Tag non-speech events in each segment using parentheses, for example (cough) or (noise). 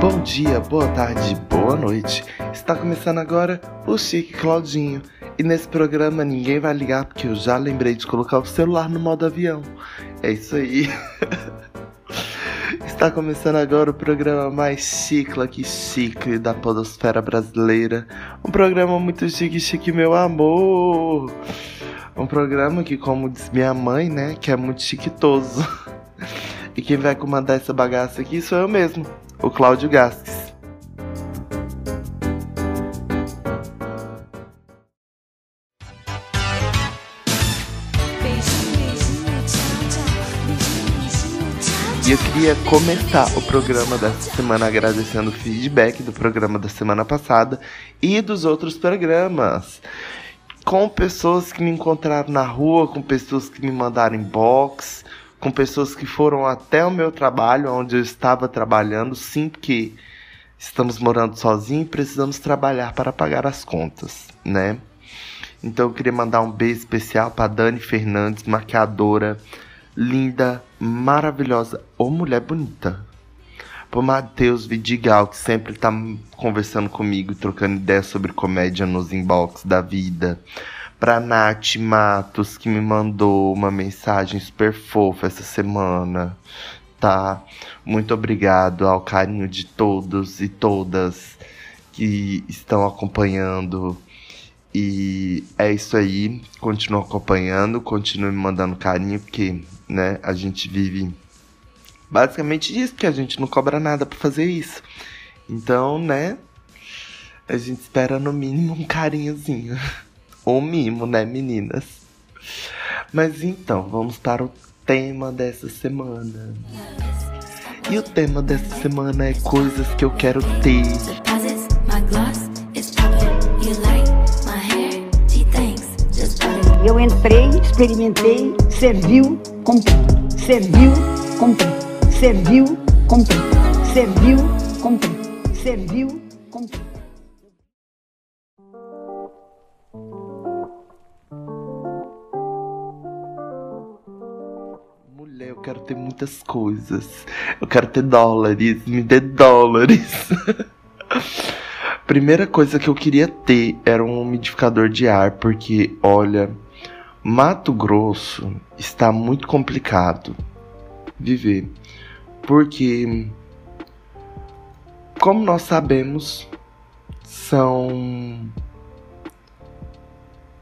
Bom dia, boa tarde, boa noite. Está começando agora o Chique Claudinho. E nesse programa ninguém vai ligar porque eu já lembrei de colocar o celular no modo avião. É isso aí. (laughs) Está começando agora o programa mais chicla que chique da podosfera brasileira. Um programa muito chique, chique, meu amor. Um programa que, como diz minha mãe, né, que é muito chiquitoso. (laughs) E quem vai comandar essa bagaça aqui sou eu mesmo, o Cláudio Gasques. E eu queria começar o programa dessa semana agradecendo o feedback do programa da semana passada e dos outros programas. Com pessoas que me encontraram na rua, com pessoas que me mandaram inbox, com pessoas que foram até o meu trabalho, onde eu estava trabalhando, sim, porque estamos morando sozinhos e precisamos trabalhar para pagar as contas, né? Então eu queria mandar um beijo especial para Dani Fernandes, maquiadora linda, maravilhosa, ou mulher bonita. Pro Matheus Vidigal, que sempre tá conversando comigo, trocando ideias sobre comédia nos inbox da vida. Pra Nath Matos, que me mandou uma mensagem super fofa essa semana. Tá? Muito obrigado ao carinho de todos e todas que estão acompanhando e é isso aí. Continue acompanhando, continue me mandando carinho, porque né, a gente vive basicamente disso, que a gente não cobra nada para fazer isso. Então, né, a gente espera no mínimo um carinhozinho. (laughs) Um mimo, né, meninas? Mas então, vamos para o tema dessa semana. E o tema dessa semana é coisas que eu quero ter. Eu entrei, experimentei, serviu, comprei. Serviu, comprei. Serviu, comprei. Serviu, comprei. Serviu, comprei. Eu quero ter muitas coisas. Eu quero ter dólares. Me dê dólares. (laughs) Primeira coisa que eu queria ter era um umidificador de ar, porque, olha, Mato Grosso está muito complicado viver. Porque, como nós sabemos, são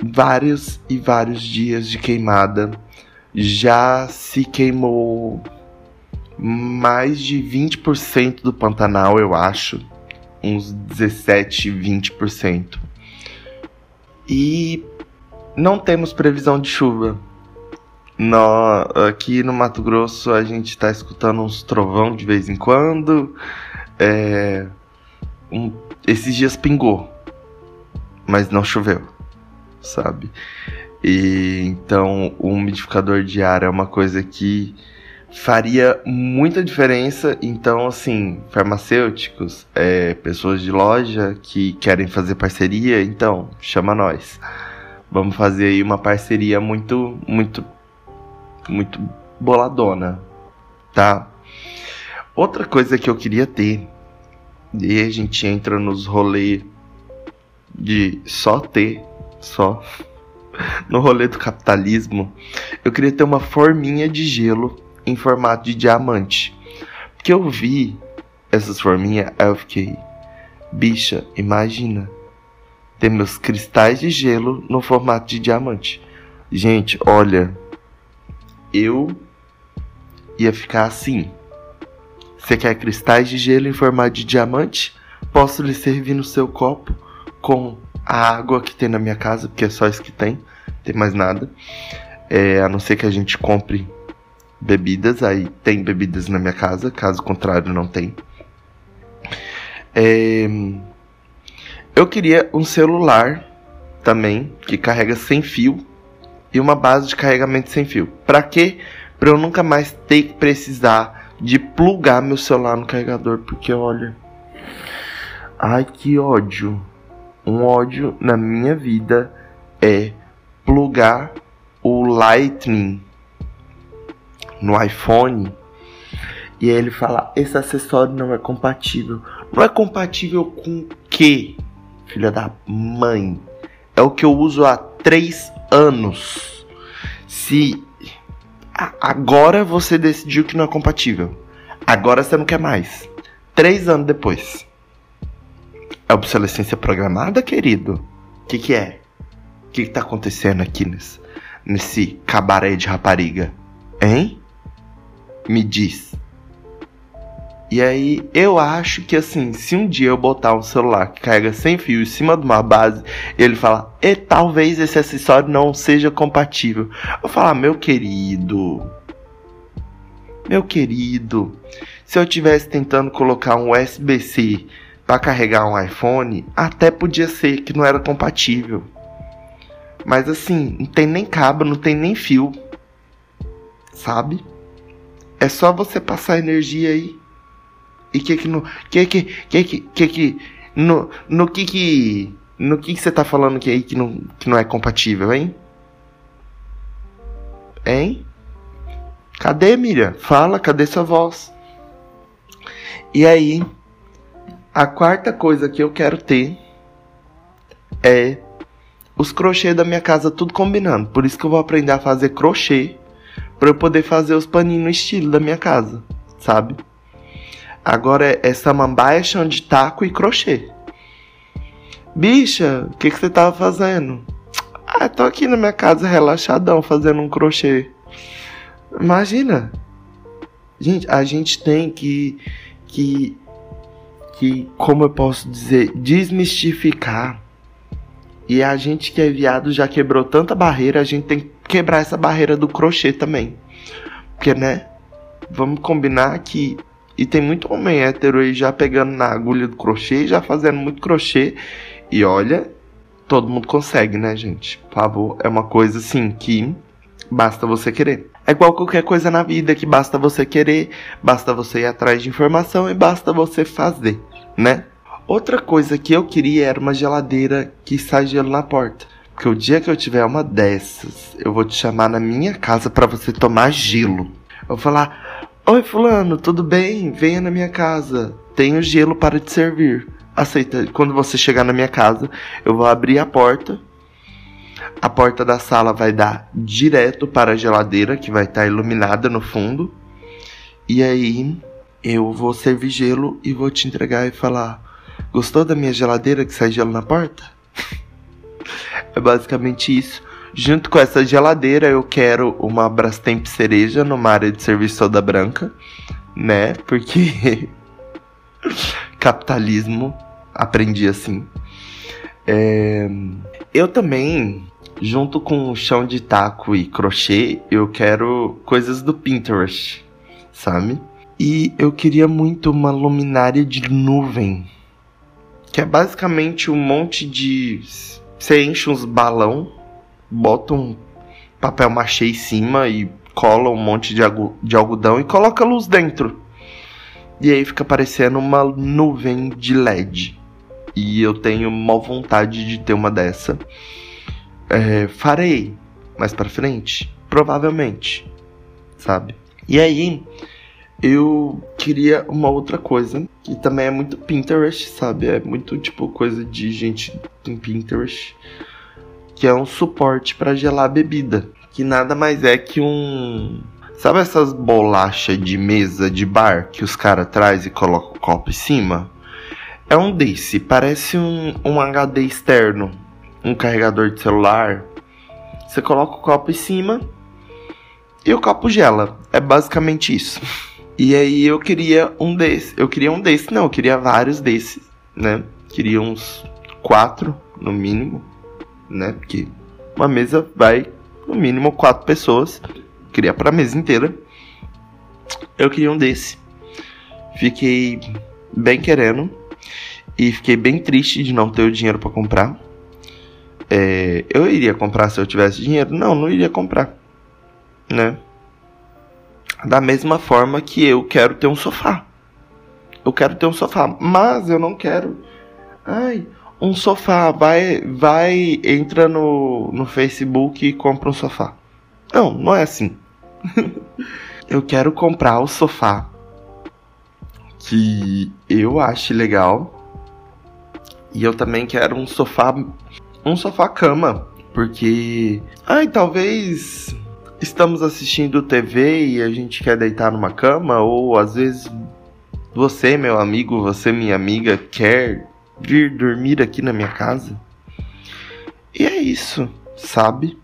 vários e vários dias de queimada. Já se queimou mais de 20% do Pantanal, eu acho. Uns 17, 20%. E não temos previsão de chuva. No, aqui no Mato Grosso a gente está escutando uns trovão de vez em quando. É, um, esses dias pingou, mas não choveu, sabe? E então o umidificador de ar é uma coisa que faria muita diferença. Então, assim, farmacêuticos, é, pessoas de loja que querem fazer parceria, então chama nós. Vamos fazer aí uma parceria muito, muito, muito boladona, tá? Outra coisa que eu queria ter, e a gente entra nos rolês de só ter, só, no rolê do capitalismo, eu queria ter uma forminha de gelo em formato de diamante. Porque eu vi essas forminhas, aí eu fiquei, bicha, imagina ter meus cristais de gelo no formato de diamante. Gente, olha, eu ia ficar assim. Você quer cristais de gelo em formato de diamante? Posso lhe servir no seu copo com a água que tem na minha casa, porque é só isso que tem, tem mais nada. É, a não ser que a gente compre bebidas, aí tem bebidas na minha casa, caso contrário, não tem. É, eu queria um celular também que carrega sem fio e uma base de carregamento sem fio. Para quê? Para eu nunca mais ter que precisar de plugar meu celular no carregador, porque olha, ai que ódio. Um ódio na minha vida é plugar o Lightning no iPhone E aí ele fala: esse acessório não é compatível. Não é compatível com o quê? Filha da mãe. É o que eu uso há três anos. Se agora você decidiu que não é compatível, agora você não quer mais. Três anos depois. É obsolescência programada, querido? O que, que é? O que, que tá acontecendo aqui nesse, nesse cabaré de rapariga? Hein? Me diz. E aí, eu acho que assim, se um dia eu botar um celular que carrega sem fio em cima de uma base, ele falar, e talvez esse acessório não seja compatível. Eu falar, meu querido, meu querido, se eu tivesse tentando colocar um USB-C para carregar um iPhone, até podia ser que não era compatível. Mas assim, não tem nem cabo, não tem nem fio. Sabe? É só você passar energia aí. E que que no que que que que que, no no que que no que que você tá falando que aí que não que não é compatível, hein? Hein? Cadê, Miriam? Fala, cadê sua voz? E aí, a quarta coisa que eu quero ter é os crochê da minha casa tudo combinando. Por isso que eu vou aprender a fazer crochê para eu poder fazer os paninhos no estilo da minha casa, sabe? Agora é samambaia, chão de taco e crochê. Bicha, o que, que você tava fazendo? Ah, tô aqui na minha casa relaxadão fazendo um crochê. Imagina. Gente, a gente tem que que que como eu posso dizer, desmistificar. E a gente que é viado já quebrou tanta barreira, a gente tem que quebrar essa barreira do crochê também. Porque, né? Vamos combinar que e tem muito homem hétero aí já pegando na agulha do crochê, já fazendo muito crochê. E olha, todo mundo consegue, né, gente? Por favor, é uma coisa assim que basta você querer. É igual qualquer coisa na vida que basta você querer, basta você ir atrás de informação e basta você fazer, né? Outra coisa que eu queria era uma geladeira que sai gelo na porta. Porque o dia que eu tiver uma dessas, eu vou te chamar na minha casa para você tomar gelo. Eu vou falar: Oi, Fulano, tudo bem? Venha na minha casa. Tenho gelo para te servir. Aceita. Quando você chegar na minha casa, eu vou abrir a porta. A porta da sala vai dar direto para a geladeira, que vai estar iluminada no fundo. E aí eu vou servir gelo e vou te entregar e falar: Gostou da minha geladeira que sai gelo na porta? (laughs) é basicamente isso. Junto com essa geladeira, eu quero uma Brastemp cereja numa área de serviço toda branca, né? Porque (laughs) capitalismo, aprendi assim. É... Eu também, junto com chão de taco e crochê, eu quero coisas do Pinterest, sabe? E eu queria muito uma luminária de nuvem, que é basicamente um monte de. Você enche uns balão bota um papel machê em cima e cola um monte de, de algodão e coloca luz dentro. E aí fica parecendo uma nuvem de LED. E eu tenho mal vontade de ter uma dessa. É, farei mais para frente, provavelmente, sabe? E aí eu queria uma outra coisa que também é muito Pinterest, sabe? É muito tipo coisa de gente em Pinterest que é um suporte para gelar bebida, que nada mais é que um Sabe essas bolachas de mesa de bar que os caras traz e colocam o copo em cima? É um desse, parece um, um HD externo, um carregador de celular. Você coloca o copo em cima e o copo gela. É basicamente isso. (laughs) E aí eu queria um desse. Eu queria um desse, não, eu queria vários desses, né? Queria uns quatro no mínimo né? Porque uma mesa vai no mínimo quatro pessoas. Queria para a mesa inteira. Eu queria um desse. Fiquei bem querendo e fiquei bem triste de não ter o dinheiro para comprar. É, eu iria comprar se eu tivesse dinheiro? Não, não iria comprar, né? Da mesma forma que eu quero ter um sofá. Eu quero ter um sofá, mas eu não quero. Ai, um sofá, vai, vai, entra no, no Facebook e compra um sofá. Não, não é assim. (laughs) eu quero comprar o sofá que eu ache legal. E eu também quero um sofá, um sofá cama, porque ai, talvez estamos assistindo TV e a gente quer deitar numa cama ou às vezes você, meu amigo, você, minha amiga, quer vir dormir aqui na minha casa? E é isso, sabe?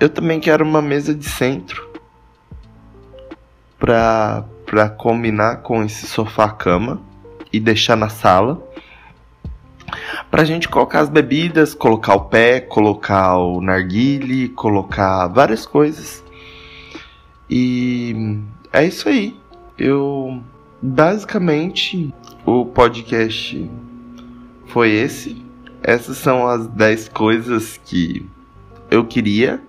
Eu também quero uma mesa de centro pra, pra combinar com esse sofá-cama e deixar na sala. Pra gente colocar as bebidas, colocar o pé, colocar o narguile, colocar várias coisas. E é isso aí. Eu basicamente o podcast foi esse. Essas são as 10 coisas que eu queria.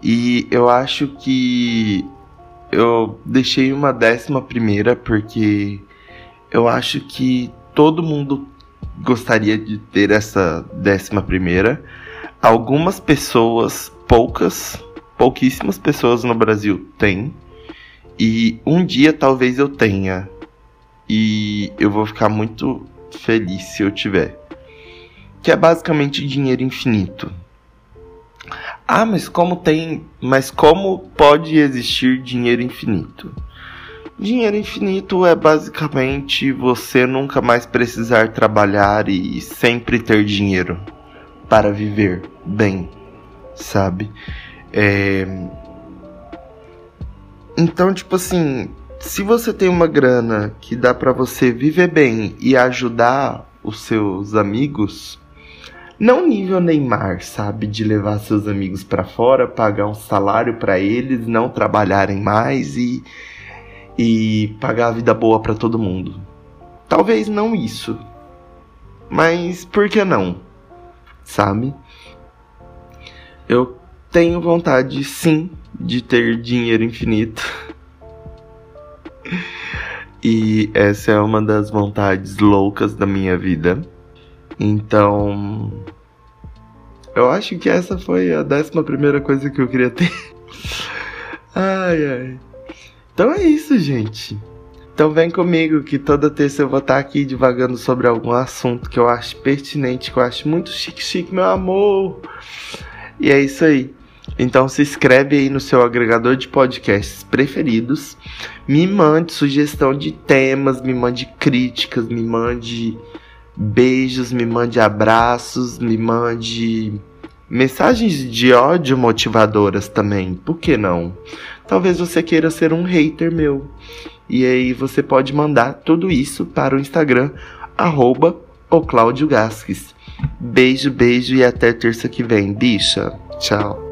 E eu acho que eu deixei uma décima primeira porque eu acho que todo mundo gostaria de ter essa décima primeira. Algumas pessoas, poucas, pouquíssimas pessoas no Brasil têm. E um dia talvez eu tenha. E eu vou ficar muito feliz se eu tiver. Que é basicamente dinheiro infinito. Ah, mas como tem. Mas como pode existir dinheiro infinito? Dinheiro infinito é basicamente você nunca mais precisar trabalhar e sempre ter dinheiro para viver bem, sabe? É... Então, tipo assim, se você tem uma grana que dá para você viver bem e ajudar os seus amigos, não nível Neymar, sabe, de levar seus amigos para fora, pagar um salário para eles, não trabalharem mais e e pagar a vida boa para todo mundo. Talvez não isso. Mas por que não? Sabe? Eu tenho vontade sim de ter dinheiro infinito. e essa é uma das vontades loucas da minha vida. Então, eu acho que essa foi a décima primeira coisa que eu queria ter. (laughs) ai, ai. Então é isso, gente. Então vem comigo que toda terça eu vou estar aqui divagando sobre algum assunto que eu acho pertinente, que eu acho muito chique chique, meu amor. E é isso aí. Então se inscreve aí no seu agregador de podcasts preferidos. Me mande sugestão de temas, me mande críticas, me mande beijos, me mande abraços, me mande mensagens de ódio motivadoras também. Por que não? Talvez você queira ser um hater meu. E aí você pode mandar tudo isso para o Instagram, arroba o. Beijo, beijo e até terça que vem, bicha. Tchau.